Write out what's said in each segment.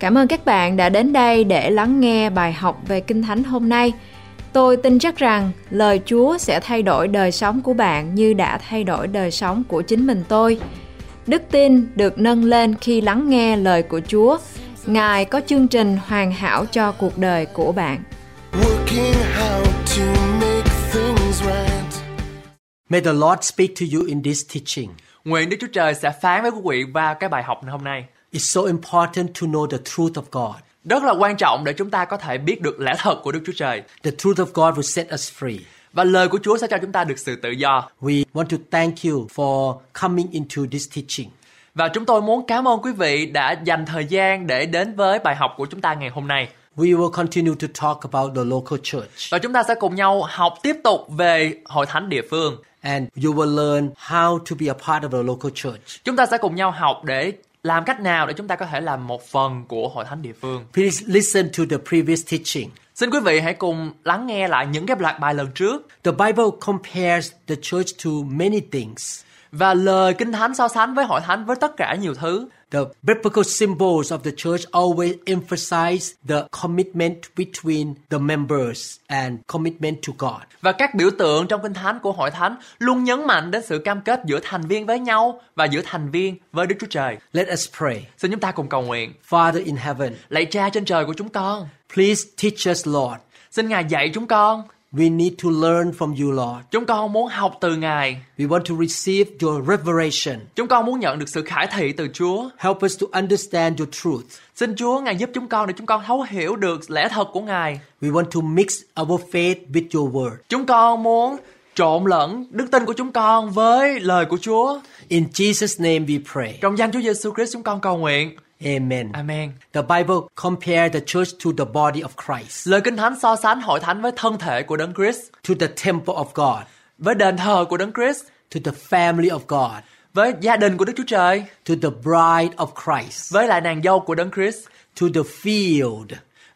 Cảm ơn các bạn đã đến đây để lắng nghe bài học về Kinh Thánh hôm nay. Tôi tin chắc rằng lời Chúa sẽ thay đổi đời sống của bạn như đã thay đổi đời sống của chính mình tôi. Đức tin được nâng lên khi lắng nghe lời của Chúa. Ngài có chương trình hoàn hảo cho cuộc đời của bạn. May the Lord speak to you in this teaching. Nguyện Đức Chúa Trời sẽ phán với quý vị qua cái bài học hôm nay. It's so important to know the truth of God. Rất là quan trọng để chúng ta có thể biết được lẽ thật của Đức Chúa Trời. The truth of God will set us free. Và lời của Chúa sẽ cho chúng ta được sự tự do. We want to thank you for coming into this teaching. Và chúng tôi muốn cảm ơn quý vị đã dành thời gian để đến với bài học của chúng ta ngày hôm nay. We will continue to talk about the local church. Và chúng ta sẽ cùng nhau học tiếp tục về hội thánh địa phương. And you will learn how to be a part of the local church. Chúng ta sẽ cùng nhau học để làm cách nào để chúng ta có thể làm một phần của hội thánh địa phương. Please listen to the previous teaching. Xin quý vị hãy cùng lắng nghe lại những cái loạt bài lần trước. The Bible compares the church to many things. Và lời Kinh Thánh so sánh với hội thánh với tất cả nhiều thứ. The biblical symbols of the church always emphasize the commitment between the members and commitment to God. Và các biểu tượng trong Kinh Thánh của hội thánh luôn nhấn mạnh đến sự cam kết giữa thành viên với nhau và giữa thành viên với Đức Chúa Trời. Let us pray. Xin chúng ta cùng cầu nguyện. Father in heaven, Lạy Cha trên trời của chúng con, please teach us, Lord. xin Ngài dạy chúng con. We need to learn from you, Lord. Chúng con muốn học từ Ngài. We want to receive your revelation. Chúng con muốn nhận được sự khải thị từ Chúa. Help us to understand your truth. Xin Chúa Ngài giúp chúng con để chúng con thấu hiểu được lẽ thật của Ngài. We want to mix our faith with your word. Chúng con muốn trộn lẫn đức tin của chúng con với lời của Chúa. In Jesus' name we pray. Trong danh Chúa Giêsu Christ chúng con cầu nguyện. Amen. Amen. The Bible compares the church to the body of Christ, Lời Kinh Thánh so sánh hội thánh với thân thể của Đấng Christ, to the temple of God, với đền thờ của Đấng Christ, to the family of God, với gia đình của Đức Chúa Trời, to the bride of Christ, với lại nàng dâu của Đấng Christ, to the field.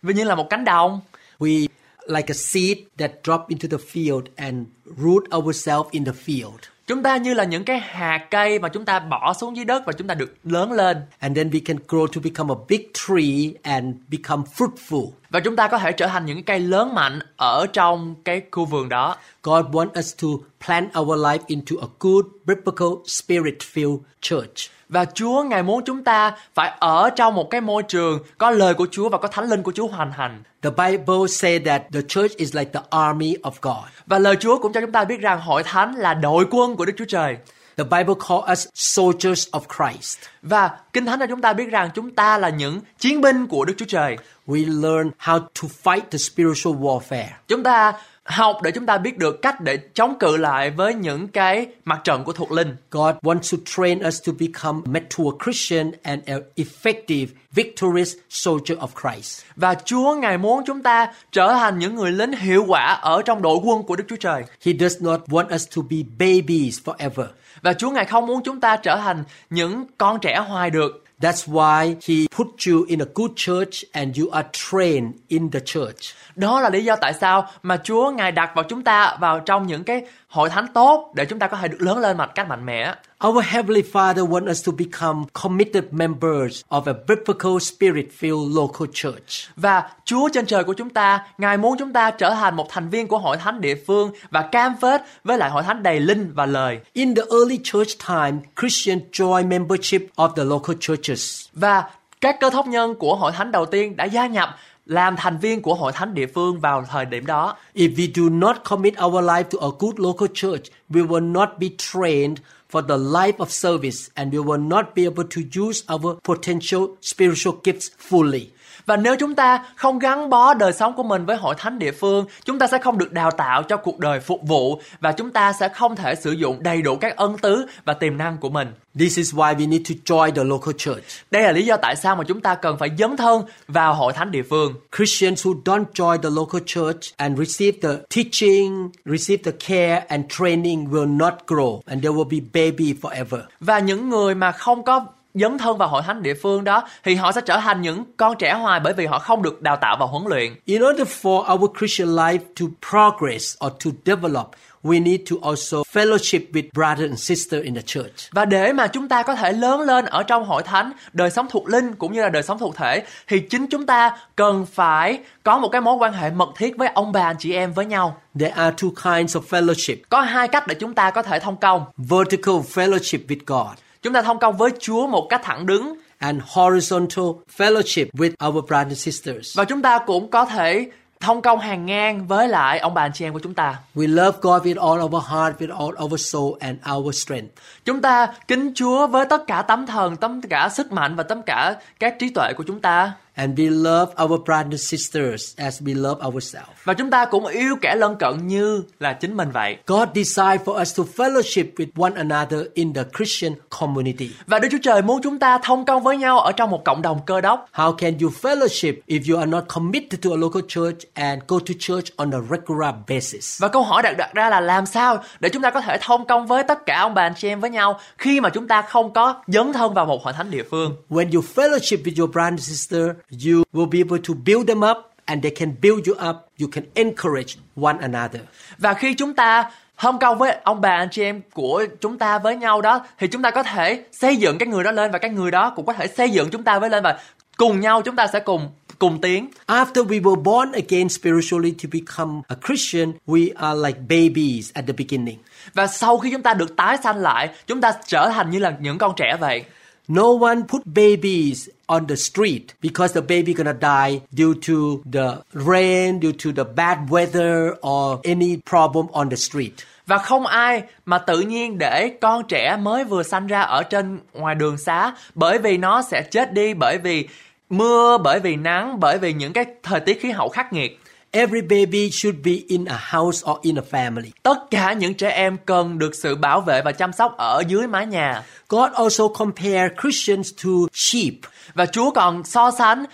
vì như là một cánh đồng. We like a seed that drop into the field and root ourselves in the field. Chúng ta như là những cái hạt cây mà chúng ta bỏ xuống dưới đất và chúng ta được lớn lên. And then we can grow to become a big tree and become fruitful. Và chúng ta có thể trở thành những cái cây lớn mạnh ở trong cái khu vườn đó. God wants us to plant our life into a good, biblical, spirit-filled church. Và Chúa Ngài muốn chúng ta phải ở trong một cái môi trường có lời của Chúa và có thánh linh của Chúa hoàn hành. The Bible says that the church is like the army of God. Và lời Chúa cũng cho chúng ta biết rằng hội thánh là đội quân của Đức Chúa Trời. The Bible calls us soldiers of Christ. Và Kinh Thánh cho chúng ta biết rằng chúng ta là những chiến binh của Đức Chúa Trời. We learn how to fight the spiritual warfare. Chúng ta học để chúng ta biết được cách để chống cự lại với những cái mặt trận của thuộc linh. God wants to train us to become mature Christian and an effective, victorious soldier of Christ. Và Chúa Ngài muốn chúng ta trở thành những người lính hiệu quả ở trong đội quân của Đức Chúa Trời. He does not want us to be babies forever. Và Chúa Ngài không muốn chúng ta trở thành những con trẻ hoài được. That's why He put you in a good church and you are trained in the church. Đó là lý do tại sao mà Chúa Ngài đặt vào chúng ta vào trong những cái hội thánh tốt để chúng ta có thể được lớn lên một cách mạnh mẽ. Our Heavenly Father wants us to become committed members of a biblical spirit-filled local church. Và Chúa trên trời của chúng ta, Ngài muốn chúng ta trở thành một thành viên của hội thánh địa phương và cam kết với lại hội thánh đầy linh và lời. In the early church time, Christians joined membership of the local churches. Và các cơ thóc nhân của hội thánh đầu tiên đã gia nhập làm thành viên của hội thánh địa phương vào thời điểm đó. If we do not commit our life to a good local church, we will not be trained for the life of service and we will not be able to use our potential spiritual gifts fully. Và nếu chúng ta không gắn bó đời sống của mình với hội thánh địa phương, chúng ta sẽ không được đào tạo cho cuộc đời phục vụ và chúng ta sẽ không thể sử dụng đầy đủ các ân tứ và tiềm năng của mình. This is why we need to join the local church. Đây là lý do tại sao mà chúng ta cần phải dấn thân vào hội thánh địa phương. Christians who don't join the local church and receive the teaching, receive the care and training will not grow and they will be baby forever. Và những người mà không có dấn thân vào hội thánh địa phương đó thì họ sẽ trở thành những con trẻ hoài bởi vì họ không được đào tạo và huấn luyện. In order for our Christian life to progress or to develop, we need to also fellowship with brothers and sisters in the church. Và để mà chúng ta có thể lớn lên ở trong hội thánh, đời sống thuộc linh cũng như là đời sống thuộc thể thì chính chúng ta cần phải có một cái mối quan hệ mật thiết với ông bà anh chị em với nhau. There are two kinds of fellowship. Có hai cách để chúng ta có thể thông công. Vertical fellowship with God Chúng ta thông công với Chúa một cách thẳng đứng and horizontal fellowship with our brothers and sisters. và chúng ta cũng có thể thông công hàng ngang với lại ông bà anh chị em của chúng ta. We love God with all our heart, with all our soul and our strength. Chúng ta kính Chúa với tất cả tấm thần, tất cả sức mạnh và tất cả các trí tuệ của chúng ta. And we love our brothers and sisters as we love ourselves. Và chúng ta cũng yêu kẻ lân cận như là chính mình vậy. God designed for us to fellowship with one another in the Christian community. Và Đức Chúa Trời muốn chúng ta thông công với nhau ở trong một cộng đồng cơ đốc. How can you fellowship if you are not committed to a local church and go to church on a regular basis? Và câu hỏi đặt đặt ra là làm sao để chúng ta có thể thông công với tất cả ông bà anh chị em với nhau khi mà chúng ta không có dấn thân vào một hội thánh địa phương. When you fellowship with your brother and sister, you will be able to build them up and they can build you up. You can encourage one another. Và khi chúng ta thông công với ông bà anh chị em của chúng ta với nhau đó thì chúng ta có thể xây dựng cái người đó lên và cái người đó cũng có thể xây dựng chúng ta với lên và cùng nhau chúng ta sẽ cùng cùng tiến. After we were born again spiritually to become a Christian, we are like babies at the beginning. Và sau khi chúng ta được tái sanh lại, chúng ta trở thành như là những con trẻ vậy. No one put babies on the street because the baby gonna die due to the rain, due to the bad weather or any problem on the street. Và không ai mà tự nhiên để con trẻ mới vừa sanh ra ở trên ngoài đường xá bởi vì nó sẽ chết đi bởi vì mưa, bởi vì nắng, bởi vì những cái thời tiết khí hậu khắc nghiệt. Every baby should be in a house or in a family. Tất cả những trẻ em cần được sự bảo vệ và chăm sóc ở dưới mái nhà. God also compared Christians to sheep. Và Chúa còn so sánh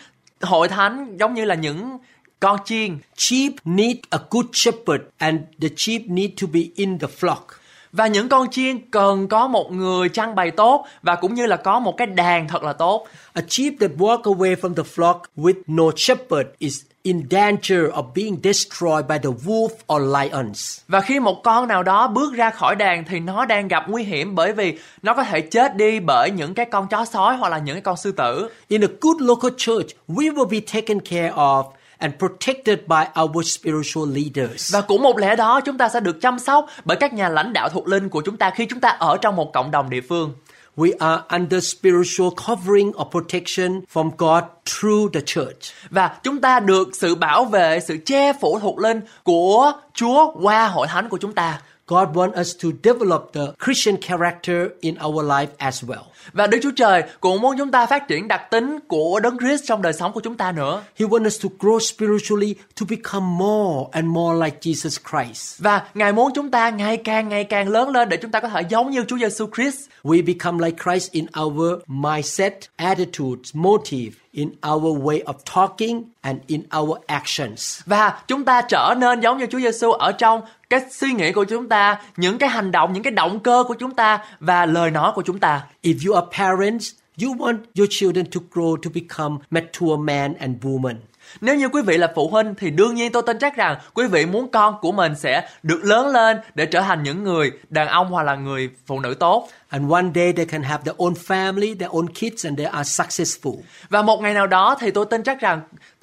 hội thánh giống như là những con chiên. Sheep need a good shepherd and the sheep need to be in the flock. Và những con chiên cần có một người chăn bày tốt và cũng như là có một cái đàn thật là tốt. A sheep that walk away from the flock with no shepherd is in danger of being destroyed by the wolf or lions. Và khi một con nào đó bước ra khỏi đàn thì nó đang gặp nguy hiểm bởi vì nó có thể chết đi bởi những cái con chó sói hoặc là những cái con sư tử. In a good local church, we will be taken care of and protected by our spiritual leaders. Và cũng một lẽ đó chúng ta sẽ được chăm sóc bởi các nhà lãnh đạo thuộc linh của chúng ta khi chúng ta ở trong một cộng đồng địa phương. We are under spiritual covering or protection from God through the church. Và chúng ta được sự bảo vệ, sự che phủ thuộc linh của Chúa qua hội thánh của chúng ta. God wants us to develop the Christian character in our life as well. Và Đức Chúa Trời cũng muốn chúng ta phát triển đặc tính của Đấng Christ trong đời sống của chúng ta nữa. He wants us to grow spiritually to become more and more like Jesus Christ. Và Ngài muốn chúng ta ngày càng ngày càng lớn lên để chúng ta có thể giống như Chúa Giêsu Christ. We become like Christ in our mindset, attitudes, motive, in our way of talking and in our actions. Và chúng ta trở nên giống như Chúa Giêsu ở trong cái suy nghĩ của chúng ta, những cái hành động, những cái động cơ của chúng ta và lời nói của chúng ta. If you are parents, you want your children to grow to become mature men and women. Nếu như quý vị là phụ huynh thì đương nhiên tôi tin chắc rằng quý vị muốn con của mình sẽ được lớn lên để trở thành những người đàn ông hoặc là người phụ nữ tốt. And one day they can have their own family, their own kids, and they are successful. Và một ngày nào đó thì tôi tin chắc rằng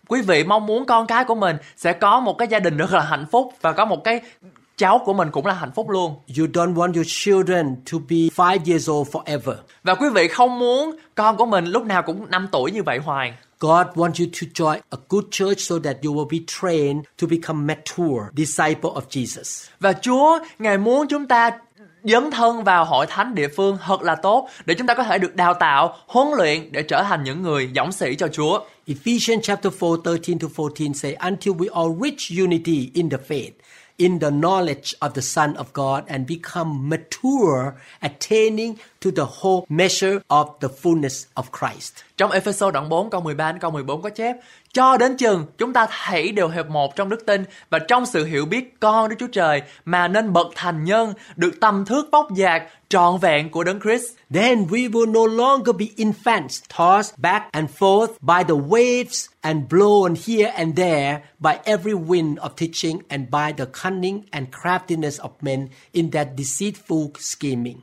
quý vị mong muốn con cái của mình sẽ có một cái gia đình rất là hạnh phúc và có một cái cháu của mình cũng là hạnh phúc luôn. You don't want your children to be five years old forever. Và quý vị không muốn con của mình lúc nào cũng 5 tuổi như vậy hoài. God wants you to join a good church so that you will be trained to become mature disciple of Jesus. Và Chúa, Ngài muốn chúng ta dấn thân vào hội thánh địa phương thật là tốt để chúng ta có thể được đào tạo, huấn luyện để trở thành những người dõng sĩ cho Chúa. Ephesians chapter 4, 13 to 14 say, Until we all reach unity in the faith, in the knowledge of the Son of God, and become mature, attaining to the whole measure of the fullness of Christ. Trong Ephesos đoạn 4 câu 13 đến câu 14 có chép Cho đến chừng chúng ta hãy đều hợp một trong đức tin và trong sự hiểu biết con Đức Chúa Trời mà nên bậc thành nhân được tầm thước vóc dạc trọn vẹn của Đấng Christ. Then we will no longer be infants tossed back and forth by the waves and blown here and there by every wind of teaching and by the cunning and craftiness of men in their deceitful scheming.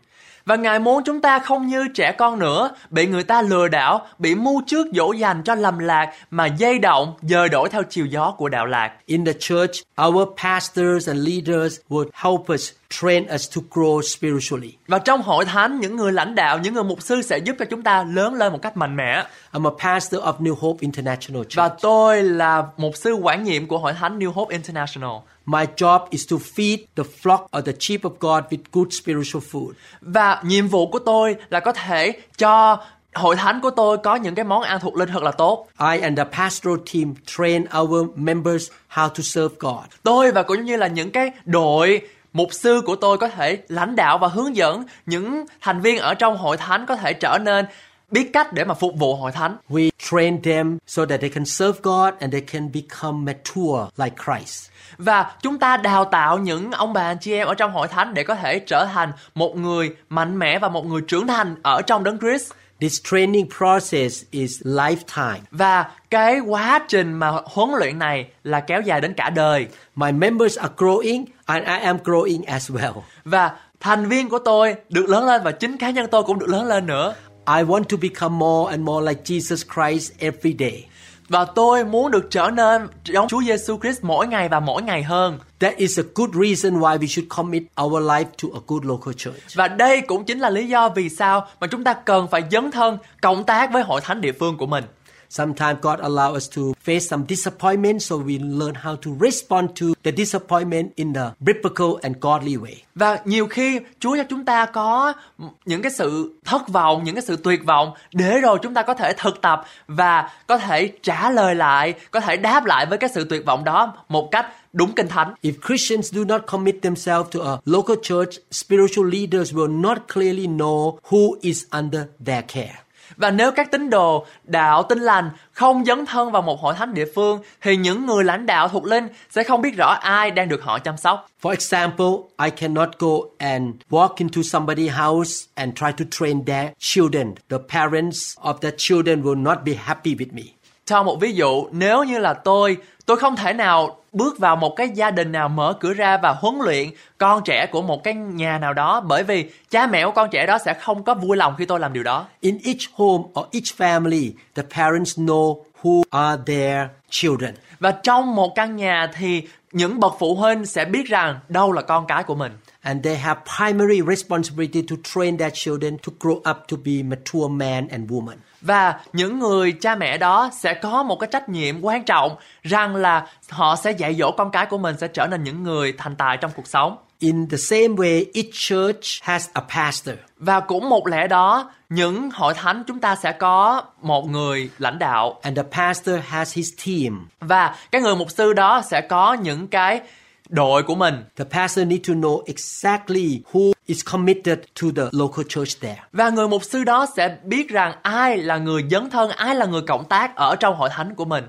Và Ngài muốn chúng ta không như trẻ con nữa, bị người ta lừa đảo, bị mưu trước dỗ dành cho lầm lạc mà dây động, dời đổi theo chiều gió của đạo lạc. In the church, our pastors and leaders would help us train us to grow spiritually. Và trong hội thánh, những người lãnh đạo, những người mục sư sẽ giúp cho chúng ta lớn lên một cách mạnh mẽ. I'm a pastor of New Hope International Church. Và tôi là mục sư quản nhiệm của hội thánh New Hope International. My job is to feed the flock of the sheep of God with good spiritual food. Và nhiệm vụ của tôi là có thể cho hội thánh của tôi có những cái món ăn thuộc linh thật là tốt. I and the pastoral team train our members how to serve God. Tôi và cũng như là những cái đội mục sư của tôi có thể lãnh đạo và hướng dẫn những thành viên ở trong hội thánh có thể trở nên biết cách để mà phục vụ hội thánh. We train them so that they can serve God and they can become mature like Christ. Và chúng ta đào tạo những ông bà anh chị em ở trong hội thánh để có thể trở thành một người mạnh mẽ và một người trưởng thành ở trong đấng Christ. This training process is lifetime. Và cái quá trình mà huấn luyện này là kéo dài đến cả đời. My members are growing and I am growing as well. Và thành viên của tôi được lớn lên và chính cá nhân tôi cũng được lớn lên nữa. I want to become more and more like Jesus Christ every day. Và tôi muốn được trở nên giống Chúa Giêsu Christ mỗi ngày và mỗi ngày hơn. That is a good reason why we should commit our life to a good local church. Và đây cũng chính là lý do vì sao mà chúng ta cần phải dấn thân cộng tác với hội thánh địa phương của mình. Sometimes God allow us to face some disappointment so we learn how to respond to the disappointment in the biblical and godly way. Và nhiều khi Chúa cho chúng ta có những cái sự thất vọng, những cái sự tuyệt vọng để rồi chúng ta có thể thực tập và có thể trả lời lại, có thể đáp lại với cái sự tuyệt vọng đó một cách đúng kinh thánh. If Christians do not commit themselves to a local church, spiritual leaders will not clearly know who is under their care. Và nếu các tín đồ đạo tin lành không dấn thân vào một hội thánh địa phương thì những người lãnh đạo thuộc linh sẽ không biết rõ ai đang được họ chăm sóc. For example, I cannot go and walk into somebody's house and try to train their children. The parents of the children will not be happy with me. Cho một ví dụ, nếu như là tôi, tôi không thể nào bước vào một cái gia đình nào mở cửa ra và huấn luyện con trẻ của một cái nhà nào đó bởi vì cha mẹ của con trẻ đó sẽ không có vui lòng khi tôi làm điều đó. In each home or each family, the parents know who are their children. Và trong một căn nhà thì những bậc phụ huynh sẽ biết rằng đâu là con cái của mình. And they have primary responsibility to train their children to grow up to be mature man and woman. Và những người cha mẹ đó sẽ có một cái trách nhiệm quan trọng rằng là họ sẽ dạy dỗ con cái của mình sẽ trở nên những người thành tài trong cuộc sống. In the same way, each church has a pastor. Và cũng một lẽ đó, những hội thánh chúng ta sẽ có một người lãnh đạo And the pastor has his team. và cái người mục sư đó sẽ có những cái đội của mình The pastor need to know exactly who is committed to the local church there. và người mục sư đó sẽ biết rằng ai là người dấn thân, ai là người cộng tác ở trong hội thánh của mình.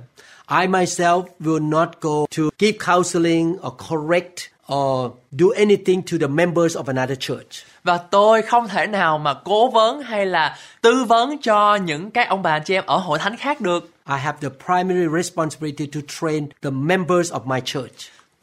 I myself will not go to give counseling or correct or do anything to the members of another church. Và tôi không thể nào mà cố vấn hay là tư vấn cho những cái ông bà chị em ở hội thánh khác được. I have the primary responsibility to train the members of my church.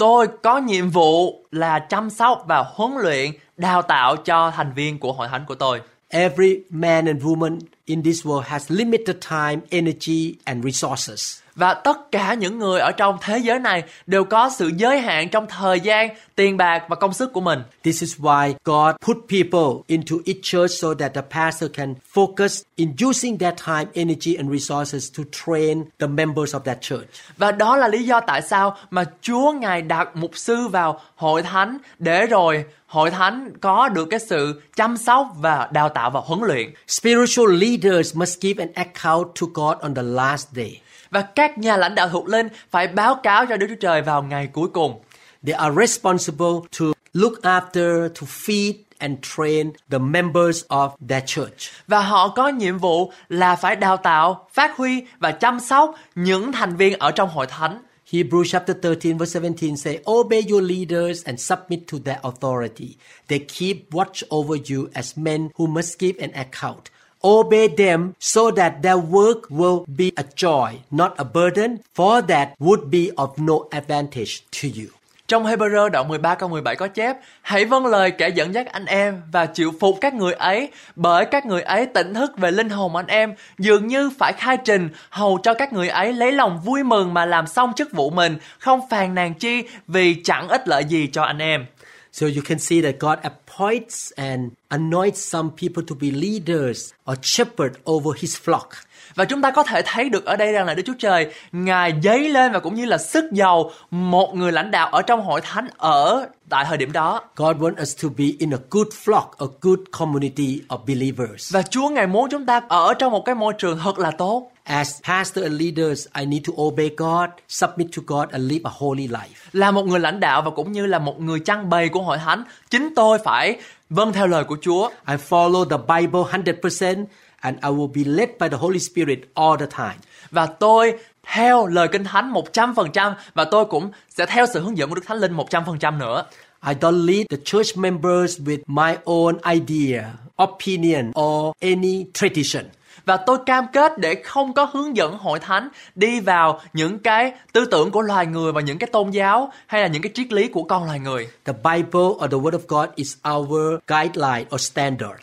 Tôi có nhiệm vụ là chăm sóc và huấn luyện, đào tạo cho thành viên của hội thánh của tôi. Every man and woman in this world has limited time, energy, and resources. Và tất cả những người ở trong thế giới này đều có sự giới hạn trong thời gian, tiền bạc và công sức của mình. This is why God put people into each church so that the pastor can focus in using their time, energy, and resources to train the members of that church. Và đó là lý do tại sao mà Chúa Ngài đặt mục sư vào hội thánh để rồi hội thánh có được cái sự chăm sóc và đào tạo và huấn luyện. Spiritual leaders must give an account to God on the last day. Và các nhà lãnh đạo thuộc linh phải báo cáo cho Đức Chúa Trời vào ngày cuối cùng. They are responsible to look after, to feed, and train the members of their church. Và họ có nhiệm vụ là phải đào tạo, phát huy và chăm sóc những thành viên ở trong hội thánh. Hebrews chapter 13 verse 17 say, Obey your leaders and submit to their authority. They keep watch over you as men who must give an account. Obey them so that their work will be a joy, not a burden, for that would be of no advantage to you. Trong Hebrew đoạn 13 câu 17 có chép Hãy vâng lời kẻ dẫn dắt anh em và chịu phục các người ấy bởi các người ấy tỉnh thức về linh hồn anh em dường như phải khai trình hầu cho các người ấy lấy lòng vui mừng mà làm xong chức vụ mình không phàn nàn chi vì chẳng ích lợi gì cho anh em. So you can see that God appoints and anoints some people to be leaders or shepherd over his flock. Và chúng ta có thể thấy được ở đây rằng là Đức Chúa Trời Ngài dấy lên và cũng như là sức giàu một người lãnh đạo ở trong hội thánh ở tại thời điểm đó. God wants us to be in a good flock, a good community of believers. Và Chúa Ngài muốn chúng ta ở trong một cái môi trường thật là tốt. As pastor and leaders, I need to obey God, submit to God, and live a holy life. Là một người lãnh đạo và cũng như là một người chăn bày của hội thánh, chính tôi phải vâng theo lời của Chúa. I follow the Bible 100% and I will be led by the Holy Spirit all the time. Và tôi theo lời Kinh Thánh 100% và tôi cũng sẽ theo sự hướng dẫn của Đức Thánh Linh 100% nữa. I don't lead the church members with my own idea, opinion, or any tradition. Và tôi cam kết để không có hướng dẫn hội thánh đi vào những cái tư tưởng của loài người và những cái tôn giáo hay là những cái triết lý của con loài người. The Bible or the Word of God is our guideline or standard.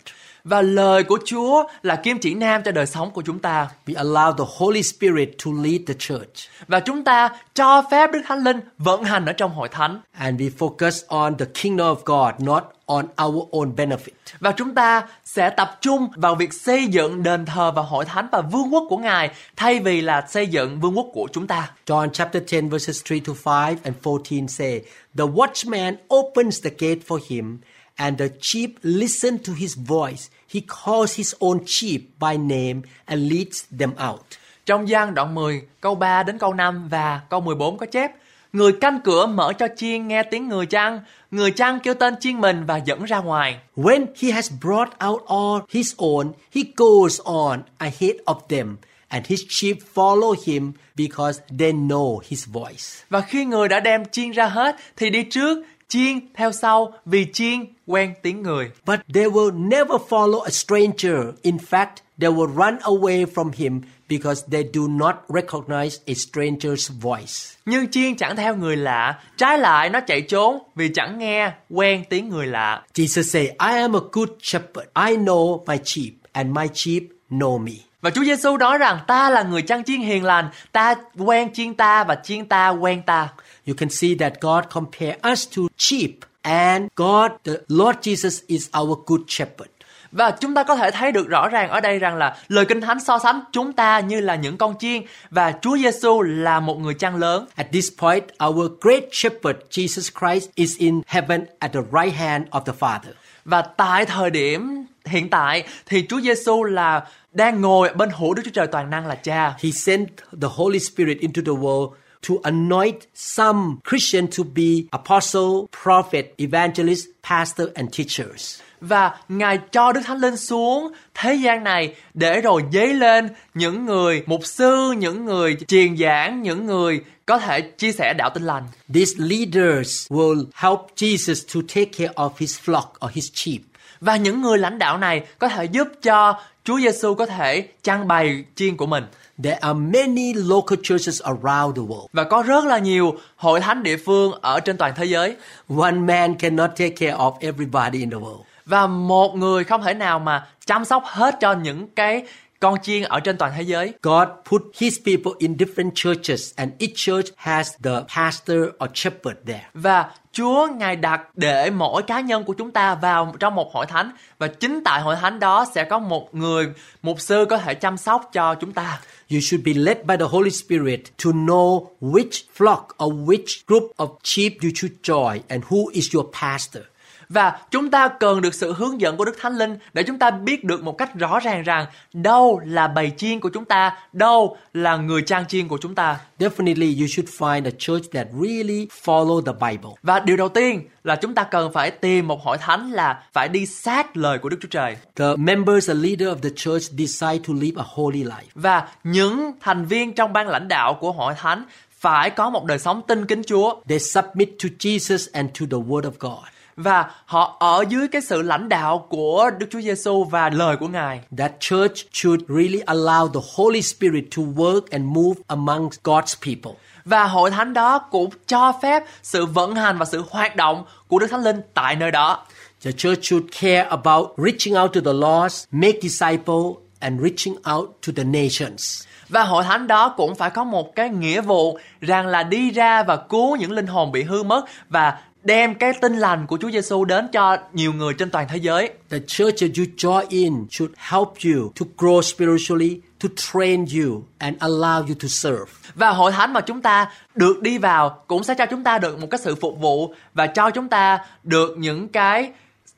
Và lời của Chúa là kim chỉ nam cho đời sống của chúng ta. We allow the Holy Spirit to lead the church. Và chúng ta cho phép Đức Thánh Linh vận hành ở trong hội thánh. And we focus on the kingdom of God, not on our own benefit. Và chúng ta sẽ tập trung vào việc xây dựng đền thờ và hội thánh và vương quốc của Ngài thay vì là xây dựng vương quốc của chúng ta. John chapter 10 verses 3 to 5 and 14 say, The watchman opens the gate for him, and the sheep listen to his voice. He calls his own sheep by name and leads them out. Trong gian đoạn 10, câu 3 đến câu 5 và câu 14 có chép Người canh cửa mở cho chiên nghe tiếng người chăn, người chăn kêu tên chiên mình và dẫn ra ngoài. When he has brought out all his own, he goes on ahead of them, and his sheep follow him because they know his voice. Và khi người đã đem chiên ra hết thì đi trước, chiên theo sau vì chiên quen tiếng người. But they will never follow a stranger. In fact, they will run away from him because they do not recognize a stranger's voice. Nhưng chiên chẳng theo người lạ, trái lại nó chạy trốn vì chẳng nghe quen tiếng người lạ. Jesus say, I am a good shepherd. I know my sheep, and my sheep know me. Và Chúa Giêsu nói rằng ta là người chăn chiên hiền lành, ta quen chiên ta và chiên ta quen ta. You can see that God compare us to sheep, and God, the Lord Jesus is our good shepherd. Và chúng ta có thể thấy được rõ ràng ở đây rằng là lời Kinh Thánh so sánh chúng ta như là những con chiên và Chúa Giêsu là một người chăn lớn. At this point, our great shepherd, Jesus Christ, is in heaven at the right hand of the Father. Và tại thời điểm hiện tại thì Chúa Giêsu là đang ngồi bên hữu Đức Chúa Trời toàn năng là Cha. He sent the Holy Spirit into the world to anoint some Christian to be apostle, prophet, evangelist, pastor, and teachers. Và Ngài cho Đức Thánh Linh xuống thế gian này để rồi dấy lên những người mục sư, những người truyền giảng, những người có thể chia sẻ đạo tin lành. These leaders will help Jesus to take care of his flock or his sheep. Và những người lãnh đạo này có thể giúp cho Chúa Giêsu có thể trang bày chiên của mình. There are many local churches around the world. Và có rất là nhiều hội thánh địa phương ở trên toàn thế giới. One man cannot take care of everybody in the world. Và một người không thể nào mà chăm sóc hết cho những cái con chiên ở trên toàn thế giới. God put his people in different churches and each church has the pastor or shepherd there. Và Chúa Ngài đặt để mỗi cá nhân của chúng ta vào trong một hội thánh và chính tại hội thánh đó sẽ có một người mục sư có thể chăm sóc cho chúng ta. You should be led by the Holy Spirit to know which flock or which group of sheep you should join and who is your pastor. Và chúng ta cần được sự hướng dẫn của Đức Thánh Linh để chúng ta biết được một cách rõ ràng rằng đâu là bầy chiên của chúng ta, đâu là người trang chiên của chúng ta. Definitely, you should find a church that really follow the Bible. Và điều đầu tiên là chúng ta cần phải tìm một hội thánh là phải đi sát lời của Đức Chúa Trời. The members and leader of the church decide to live a holy life. Và những thành viên trong ban lãnh đạo của hội thánh phải có một đời sống tinh kính Chúa They submit to Jesus and to the Word of God. Và họ ở dưới cái sự lãnh đạo của Đức Chúa Giêsu và lời của Ngài. That church should really allow the Holy Spirit to work and move among God's people. Và hội thánh đó cũng cho phép sự vận hành và sự hoạt động của Đức Thánh Linh tại nơi đó. The church should care about reaching out to the lost, make disciples, and reaching out to the nations. Và hội thánh đó cũng phải có một cái nghĩa vụ rằng là đi ra và cứu những linh hồn bị hư mất và đem cái tin lành của Chúa Giêsu đến cho nhiều người trên toàn thế giới. The church that you join in should help you to grow spiritually, to train you, and allow you to serve. Và hội thánh mà chúng ta được đi vào cũng sẽ cho chúng ta được một cái sự phục vụ và cho chúng ta được những cái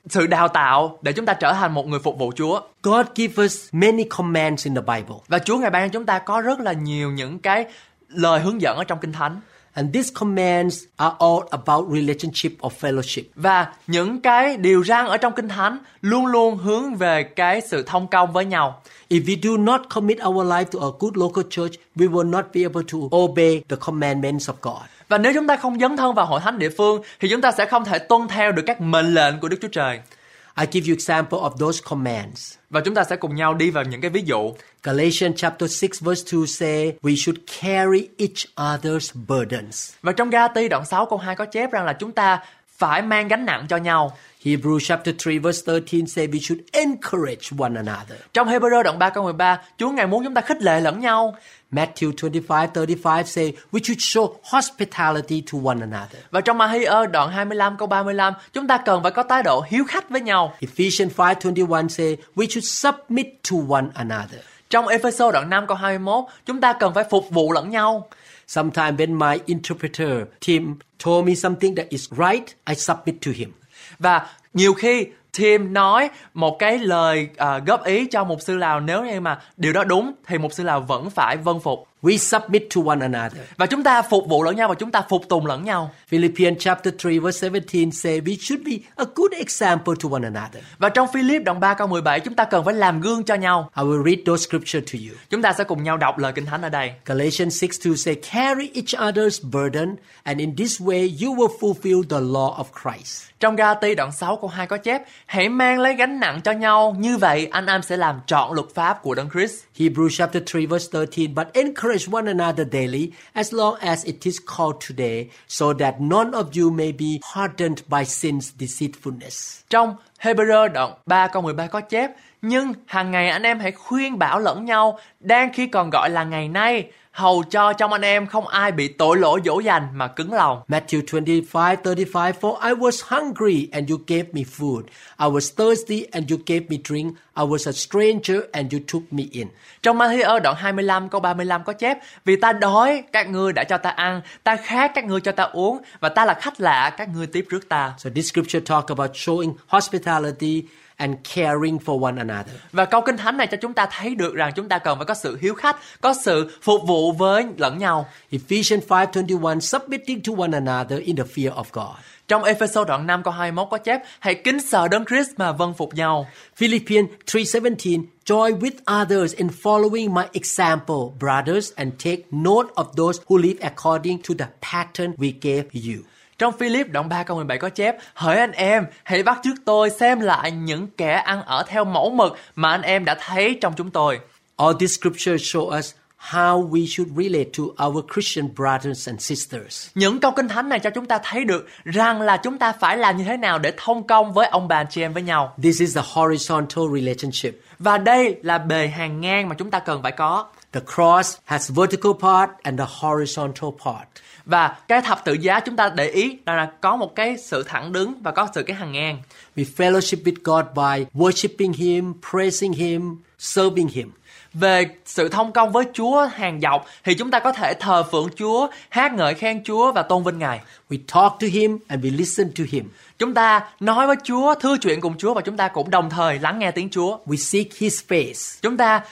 sự đào tạo để chúng ta trở thành một người phục vụ Chúa. God gives us many commands in the Bible. Và Chúa ngày ban cho chúng ta có rất là nhiều những cái lời hướng dẫn ở trong Kinh Thánh. And these commands are all about relationship or fellowship. Và những cái điều răn ở trong Kinh Thánh luôn luôn hướng về cái sự thông công với nhau. If we do not commit our life to a good local church, we will not be able to obey the commandments of God. Và nếu chúng ta không dấn thân vào hội thánh địa phương thì chúng ta sẽ không thể tuân theo được các mệnh lệnh của Đức Chúa Trời. I give you example of those commands. Và chúng ta sẽ cùng nhau đi vào những cái ví dụ. Galatians chapter 6 verse 2 say we should carry each other's burdens. Và trong Ga-ti đoạn 6 câu 2 có chép rằng là chúng ta phải mang gánh nặng cho nhau. Hebrews chapter 3 verse 13 say we should encourage one another. Trong Hebrew đoạn 3 câu 13, Chúa ngài muốn chúng ta khích lệ lẫn nhau. Matthew 25 35 say we should show hospitality to one another. Và trong Ma-hi-ơ đoạn 25 câu 35, chúng ta cần phải có thái độ hiếu khách với nhau. Ephesians 5:21 say we should submit to one another. Trong Ephesos đoạn 5 câu 21, chúng ta cần phải phục vụ lẫn nhau. Sometimes when my interpreter Tim told me something that is right, I submit to him. Và nhiều khi Tim nói một cái lời uh, góp ý cho mục sư Lào nếu như mà điều đó đúng thì mục sư Lào vẫn phải vâng phục. We submit to one another. Và chúng ta phục vụ lẫn nhau và chúng ta phục tùng lẫn nhau. Philippians chapter 3 verse 17 say we should be a good example to one another. Và trong Philip đoạn 3 câu 17 chúng ta cần phải làm gương cho nhau. I will read those scripture to you. Chúng ta sẽ cùng nhau đọc lời Kinh Thánh ở đây. Galatians 6 2 say, Carry each other's burden, and in this way you will fulfill the law of Christ. Trong Ga-ti đoạn 6 câu 2 có chép Hãy mang lấy gánh nặng cho nhau Như vậy anh em sẽ làm trọn luật pháp của Đấng Christ Hebrews chapter 3 verse 13, but encourage encourage one another daily as long as it is called today, so that none of you may be hardened by sin's deceitfulness. Trong Hebrew đoạn 3 câu 13 có chép Nhưng hàng ngày anh em hãy khuyên bảo lẫn nhau Đang khi còn gọi là ngày nay Hầu cho trong anh em không ai bị tội lỗi dỗ dành mà cứng lòng Matthew 25 35, for I was hungry and you gave me food. I was thirsty and you gave me drink. I was a stranger and you took me in. Trong Ma-thi-ơ đoạn 25 câu 35 có chép Vì ta đói các ngươi đã cho ta ăn Ta khát các ngươi cho ta uống Và ta là khách lạ các ngươi tiếp rước ta So this scripture talk about showing hospitality and caring for one another. Và câu kinh thánh này cho chúng ta thấy được rằng chúng ta cần phải có sự hiếu khách, có sự phục vụ với lẫn nhau. Ephesians 5:21 submitting to one another in the fear of God. Trong Ephesos đoạn 5 câu 21 có chép Hãy kính sợ đấng Christ mà vâng phục nhau. Philippians 3:17 join with others in following my example brothers and take note of those who live according to the pattern we gave you. Trong Philip đoạn 3 câu 17 có chép Hỡi anh em, hãy bắt chước tôi xem lại những kẻ ăn ở theo mẫu mực mà anh em đã thấy trong chúng tôi. All these scriptures show us how we should relate to our Christian brothers and sisters. Những câu kinh thánh này cho chúng ta thấy được rằng là chúng ta phải làm như thế nào để thông công với ông bà chị em với nhau. This is the horizontal relationship. Và đây là bề hàng ngang mà chúng ta cần phải có. The cross has vertical part and the horizontal part. Và cái thập tự giá chúng ta để ý là có một cái sự thẳng đứng và có sự cái hàng ngang. We fellowship with God by worshiping Him, praising Him, serving Him. về sự thông công với Chúa hàng dọc thì chúng ta có thể thờ phượng Chúa, hát ngợi khen Chúa và tôn vinh Ngài. We talk to Him and we listen to Him. Chúng ta nói với Chúa, thư chuyện cùng Chúa và chúng ta cũng đồng thời lắng nghe tiếng Chúa. We seek His face. Chúng ta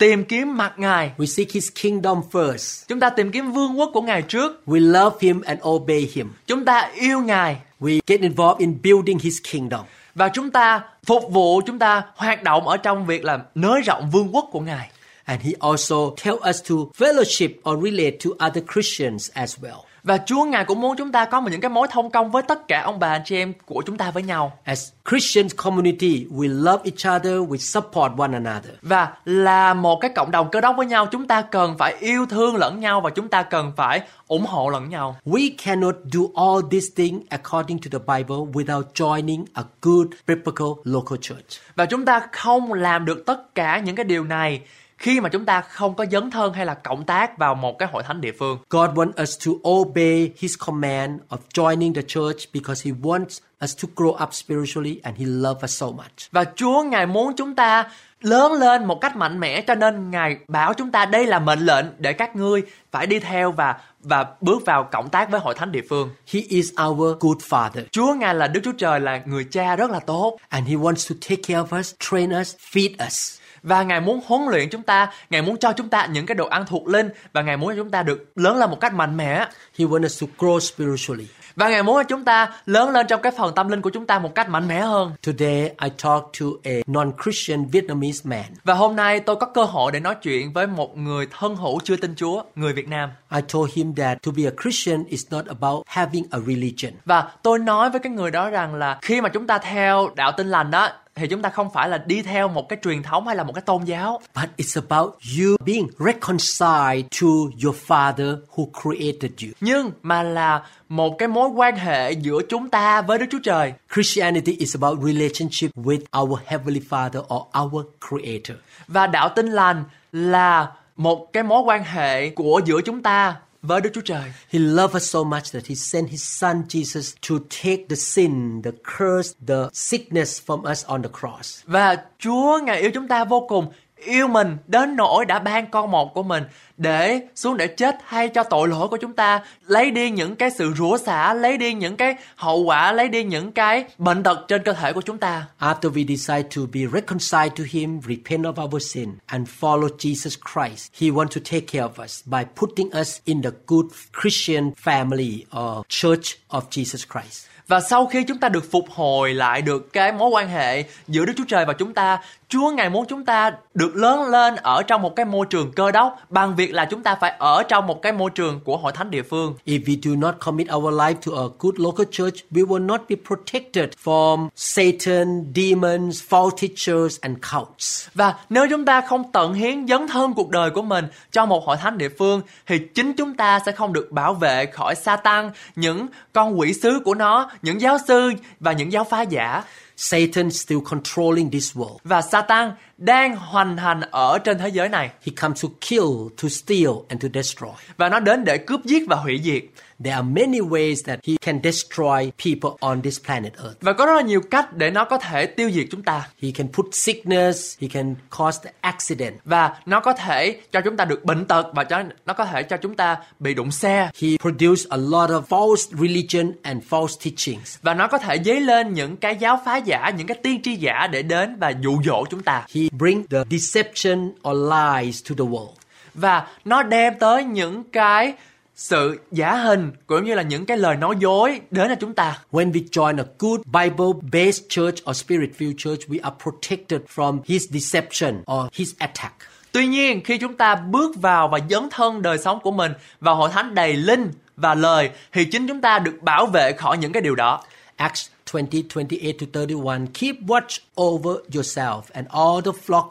tìm kiếm mặt Ngài. We seek His kingdom first. Chúng ta tìm kiếm vương quốc của Ngài trước. We love Him and obey Him. Chúng ta yêu Ngài We get involved in building His kingdom. và chúng ta phục vụ, chúng ta hoạt động ở trong việc là nới rộng vương quốc của Ngài. And He also tell us to fellowship or relate to other Christians as well. Và Chúa Ngài cũng muốn chúng ta có một những cái mối thông công với tất cả ông bà anh chị em của chúng ta với nhau. As Christian community, we love each other, we support one another. Và là một cái cộng đồng cơ đốc với nhau, chúng ta cần phải yêu thương lẫn nhau và chúng ta cần phải ủng hộ lẫn nhau. We cannot do all these things according to the Bible without joining a good biblical local church. Và chúng ta không làm được tất cả những cái điều này khi mà chúng ta không có dấn thân hay là cộng tác vào một cái hội thánh địa phương. God wants us to obey His command of joining the church because He wants us to grow up spiritually and He loves us so much. Và Chúa Ngài muốn chúng ta lớn lên một cách mạnh mẽ cho nên Ngài bảo chúng ta đây là mệnh lệnh để các ngươi phải đi theo và và bước vào cộng tác với hội thánh địa phương. He is our good Father Chúa Ngài là Đức Chúa Trời là người cha rất là tốt and He wants to take care of us, train us, feed us. Và Ngài muốn huấn luyện chúng ta, Ngài muốn cho chúng ta những cái đồ ăn thuộc linh và Ngài muốn cho chúng ta được lớn lên một cách mạnh mẽ He wants us to grow spiritually. và Ngài muốn cho chúng ta lớn lên trong cái phần tâm linh của chúng ta một cách mạnh mẽ hơn. Today, I talked to a non-Christian Vietnamese man. Và hôm nay tôi có cơ hội để nói chuyện với một người thân hữu chưa tin Chúa, người Việt Nam. I told him that to be a Christian is not about having a religion, Và tôi nói với cái người đó rằng là khi mà chúng ta theo đạo tin lành đó thì chúng ta không phải là đi theo một cái truyền thống hay là một cái tôn giáo but it's about you being reconciled to your Father who created you. nhưng mà là một cái mối quan hệ giữa chúng ta với Đức Chúa Trời. Christianity is about relationship with our Heavenly Father or our Creator. Và đạo tin lành là một cái mối quan hệ của giữa chúng ta với Đức Chúa Trời. He loved us so much that He sent His Son Jesus to take the sin, the curse, the sickness from us on the cross. Và Chúa Ngài yêu chúng ta vô cùng, yêu mình đến nỗi đã ban con một của mình để xuống để chết thay cho tội lỗi của chúng ta, lấy đi những cái sự rủa xả, lấy đi những cái hậu quả, lấy đi những cái bệnh tật trên cơ thể của chúng ta. After we decide to be reconciled to Him, repent of our sin, and follow Jesus Christ, He wants to take care of us by putting us in the good Christian family or church of Jesus Christ. Và sau khi chúng ta được phục hồi lại được cái mối quan hệ giữa Đức Chúa Trời và chúng ta, Chúa Ngài muốn chúng ta được lớn lên ở trong một cái môi trường cơ đốc bằng việc là chúng ta phải ở trong một cái môi trường của hội thánh địa phương. If we do not commit our life to a good local church, we will not be protected from Satan, demons, false teachers, and cults. Và nếu chúng ta không tận hiến dấn thân cuộc đời của mình cho một hội thánh địa phương thì chính chúng ta sẽ không được bảo vệ khỏi Satan, những con quỷ sứ của nó, những giáo sư và những giáo phá giả. Satan still controlling this world. Và Satan đang hoành hành ở trên thế giới này He comes to kill, to steal, and to destroy. và nó đến để cướp giết và hủy diệt. There are many ways that he can destroy people on this planet Earth. Và có rất là nhiều cách để nó có thể tiêu diệt chúng ta. He can put sickness, he can cause the accident. Và nó có thể cho chúng ta được bệnh tật và cho nó có thể cho chúng ta bị đụng xe. He produced a lot of false religion and false teachings. Và nó có thể dấy lên những cái giáo phá giả, những cái tiên tri giả để đến và dụ dỗ chúng ta. He bring the deception or lies to the world. Và nó đem tới những cái sự giả hình cũng như là những cái lời nói dối đến cho chúng ta. When we join a good Bible-based church or spirit-filled church, we are protected from his deception or his attack. Tuy nhiên, khi chúng ta bước vào và dấn thân đời sống của mình vào hội thánh đầy linh và lời thì chính chúng ta được bảo vệ khỏi những cái điều đó. Acts 20, 28 to 31. Keep watch over yourself and all the flock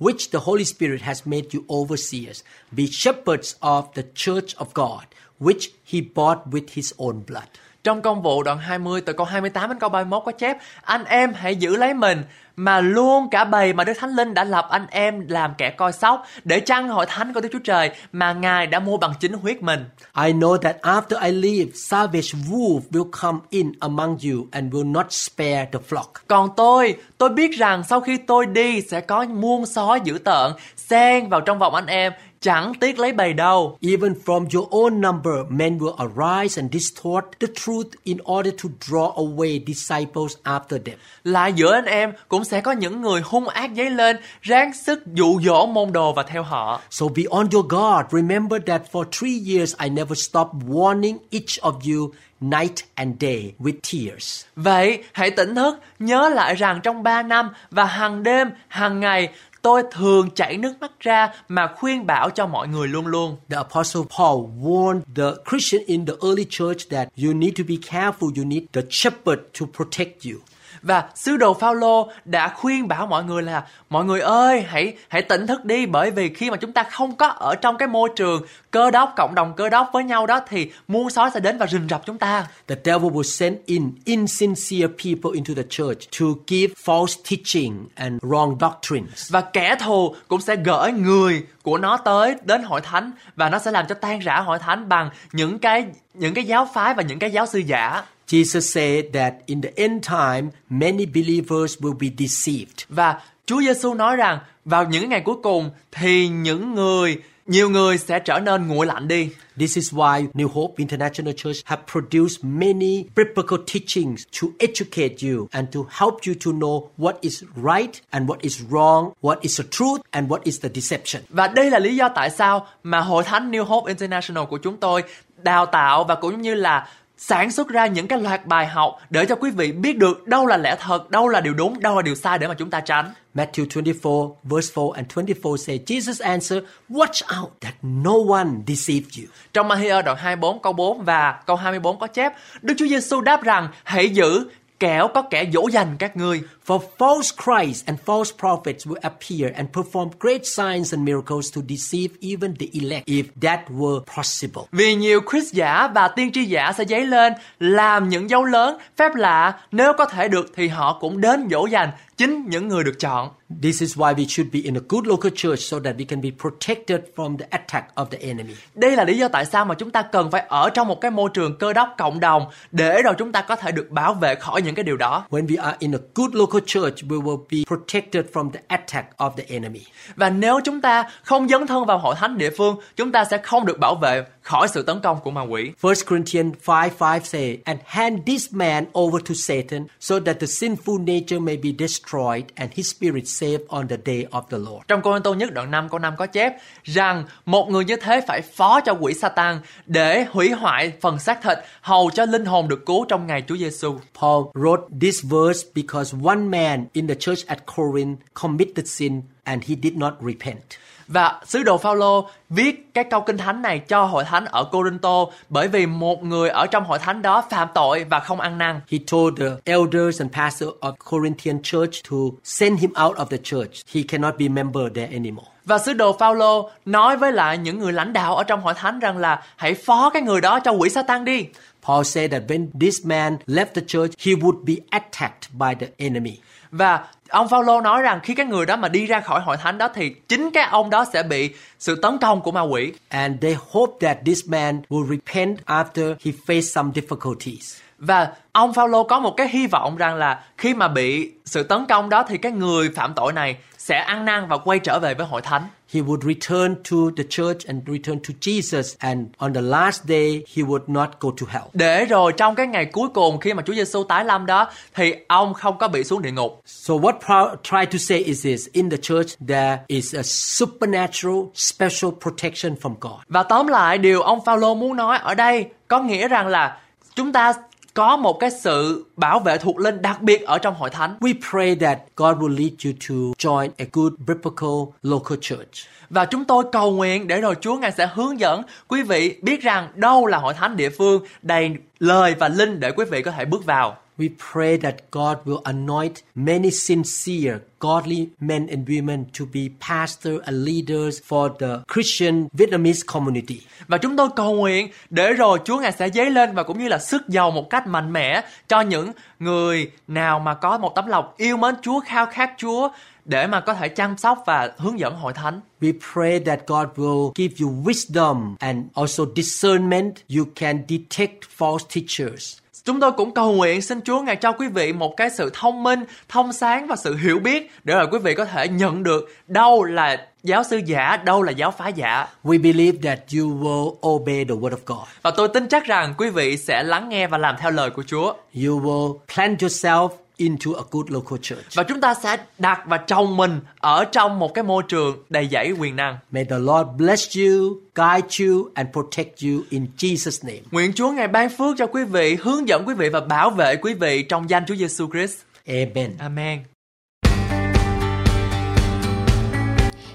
which the Holy Spirit has made you overseers. Be shepherds of the church of God, which he bought with his own blood. Trong công vụ đoạn 20 từ câu 28 đến câu 31 có chép Anh em hãy giữ lấy mình mà luôn cả bầy mà Đức Thánh Linh đã lập anh em làm kẻ coi sóc để chăn hội thánh của Đức Chúa Trời mà Ngài đã mua bằng chính huyết mình. I know that after I leave, savage wolf will come in among you and will not spare the flock. Còn tôi, tôi biết rằng sau khi tôi đi sẽ có muôn sói dữ tợn xen vào trong vòng anh em chẳng tiếc lấy bầy đâu. Even from your own number, men will arise and distort the truth in order to draw away disciples after them. Lại giữa anh em cũng sẽ có những người hung ác dấy lên, ráng sức dụ dỗ môn đồ và theo họ. So be on your guard. Remember that for three years I never stopped warning each of you night and day with tears. Vậy, hãy tỉnh thức, nhớ lại rằng trong 3 năm và hàng đêm, hàng ngày, tôi thường chảy nước mắt ra mà khuyên bảo cho mọi người luôn luôn. The Apostle Paul warned the Christian in the early church that you need to be careful, you need the shepherd to protect you. Và sứ đồ Phaolô đã khuyên bảo mọi người là mọi người ơi hãy hãy tỉnh thức đi bởi vì khi mà chúng ta không có ở trong cái môi trường cơ đốc cộng đồng cơ đốc với nhau đó thì muôn sói sẽ đến và rình rập chúng ta. The devil will send in insincere people into the church to give false teaching and wrong doctrines. Và kẻ thù cũng sẽ gửi người của nó tới đến hội thánh và nó sẽ làm cho tan rã hội thánh bằng những cái những cái giáo phái và những cái giáo sư giả. Jesus said that in the end time, many believers will be deceived. Và Chúa Giêsu nói rằng vào những ngày cuối cùng thì những người nhiều người sẽ trở nên nguội lạnh đi. This is why New Hope International Church have produced many biblical teachings to educate you and to help you to know what is right and what is wrong, what is the truth and what is the deception. Và đây là lý do tại sao mà Hội Thánh New Hope International của chúng tôi đào tạo và cũng như là sản xuất ra những cái loạt bài học để cho quý vị biết được đâu là lẽ thật, đâu là điều đúng, đâu là điều sai để mà chúng ta tránh. Matthew 24 verse 4 and 24 say, Jesus answered, watch out that no one deceive you. Trong Matthew đoạn 24 câu 4 và câu 24 có chép, Đức Chúa Giêsu đáp rằng, hãy giữ kẻo có kẻ dỗ dành các ngươi. For false Christs and false prophets will appear and perform great signs and miracles to deceive even the elect, if that were possible. Vì nhiều Christ giả và tiên tri giả sẽ dấy lên làm những dấu lớn, phép lạ, nếu có thể được thì họ cũng đến dỗ dành chính những người được chọn. This is why we should be in a good local church so that we can be protected from the attack of the enemy. Đây là lý do tại sao mà chúng ta cần phải ở trong một cái môi trường cơ đốc cộng đồng để rồi chúng ta có thể được bảo vệ khỏi những cái điều đó. When we are in a good local church, we will be protected from the attack of the enemy. Và nếu chúng ta không dấn thân vào hội thánh địa phương, chúng ta sẽ không được bảo vệ khỏi sự tấn công của ma quỷ. 1 Corinthians 5 5 say, And hand this man over to Satan so that the sinful nature may be destroyed and his spirit saved on the day of the Lord. Trong Cô Tô nhất đoạn 5 câu 5 có chép rằng một người như thế phải phó cho quỷ Satan để hủy hoại phần xác thịt hầu cho linh hồn được cứu trong ngày Chúa Giêsu. Paul wrote this verse because one man in the church at Corinth committed sin and he did not repent. Và sứ đồ Phaolô viết cái câu kinh thánh này cho hội thánh ở Corinto bởi vì một người ở trong hội thánh đó phạm tội và không ăn năn. He told the elders and pastors of Corinthian church to send him out of the church. He cannot be member there anymore. Và sứ đồ Phaolô nói với lại những người lãnh đạo ở trong hội thánh rằng là hãy phó cái người đó cho quỷ Satan đi. Paul said that when this man left the church, he would be attacked by the enemy. Và ông Phaolô nói rằng khi cái người đó mà đi ra khỏi hội thánh đó thì chính cái ông đó sẽ bị sự tấn công của ma quỷ. And they hope that this man will repent after he faced some difficulties. Và ông Phaolô có một cái hy vọng rằng là khi mà bị sự tấn công đó thì cái người phạm tội này sẽ ăn năn và quay trở về với hội thánh. He would return to the church and return to Jesus and on the last day he would not go to hell. Để rồi trong cái ngày cuối cùng khi mà Chúa Giêsu tái lâm đó thì ông không có bị xuống địa ngục. So what Paul tried to say is this, in the church there is a supernatural special protection from God. Và tóm lại điều ông Phaolô muốn nói ở đây có nghĩa rằng là chúng ta có một cái sự bảo vệ thuộc linh đặc biệt ở trong hội thánh. We pray that God will lead you to join a good biblical local church. Và chúng tôi cầu nguyện để rồi Chúa Ngài sẽ hướng dẫn quý vị biết rằng đâu là hội thánh địa phương đầy lời và linh để quý vị có thể bước vào. We pray that God will anoint many sincere, godly men and women to be pastors and leaders for the Christian Vietnamese community. Và chúng tôi cầu nguyện để rồi Chúa Ngài sẽ dấy lên và cũng như là sức giàu một cách mạnh mẽ cho những người nào mà có một tấm lòng yêu mến Chúa, khao khát Chúa để mà có thể chăm sóc và hướng dẫn hội thánh. We pray that God will give you wisdom and also discernment. You can detect false teachers. Chúng tôi cũng cầu nguyện xin Chúa Ngài cho quý vị một cái sự thông minh, thông sáng và sự hiểu biết để rồi quý vị có thể nhận được đâu là giáo sư giả, đâu là giáo phái giả. We believe that you will obey the word of God. Và tôi tin chắc rằng quý vị sẽ lắng nghe và làm theo lời của Chúa. You will plant yourself into a good local church. Và chúng ta sẽ đặt và trồng mình ở trong một cái môi trường đầy dẫy quyền năng. May the Lord bless you, guide you, and protect you in Jesus' name. Nguyện Chúa Ngài ban phước cho quý vị, hướng dẫn quý vị và bảo vệ quý vị trong danh Chúa Giêsu Christ. Amen. Amen.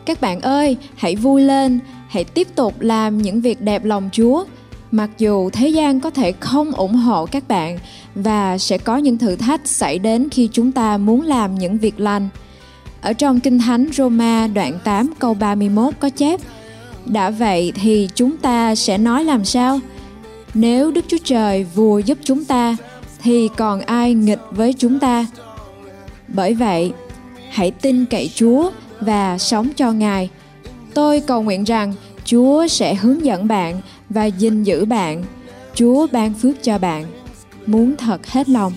Các bạn ơi, hãy vui lên, hãy tiếp tục làm những việc đẹp lòng Chúa. Mặc dù thế gian có thể không ủng hộ các bạn và sẽ có những thử thách xảy đến khi chúng ta muốn làm những việc lành. Ở trong Kinh Thánh Roma đoạn 8 câu 31 có chép Đã vậy thì chúng ta sẽ nói làm sao? Nếu Đức Chúa Trời vua giúp chúng ta thì còn ai nghịch với chúng ta? Bởi vậy, hãy tin cậy Chúa và sống cho Ngài. Tôi cầu nguyện rằng Chúa sẽ hướng dẫn bạn và gìn giữ bạn. Chúa ban phước cho bạn. Muốn thật hết lòng.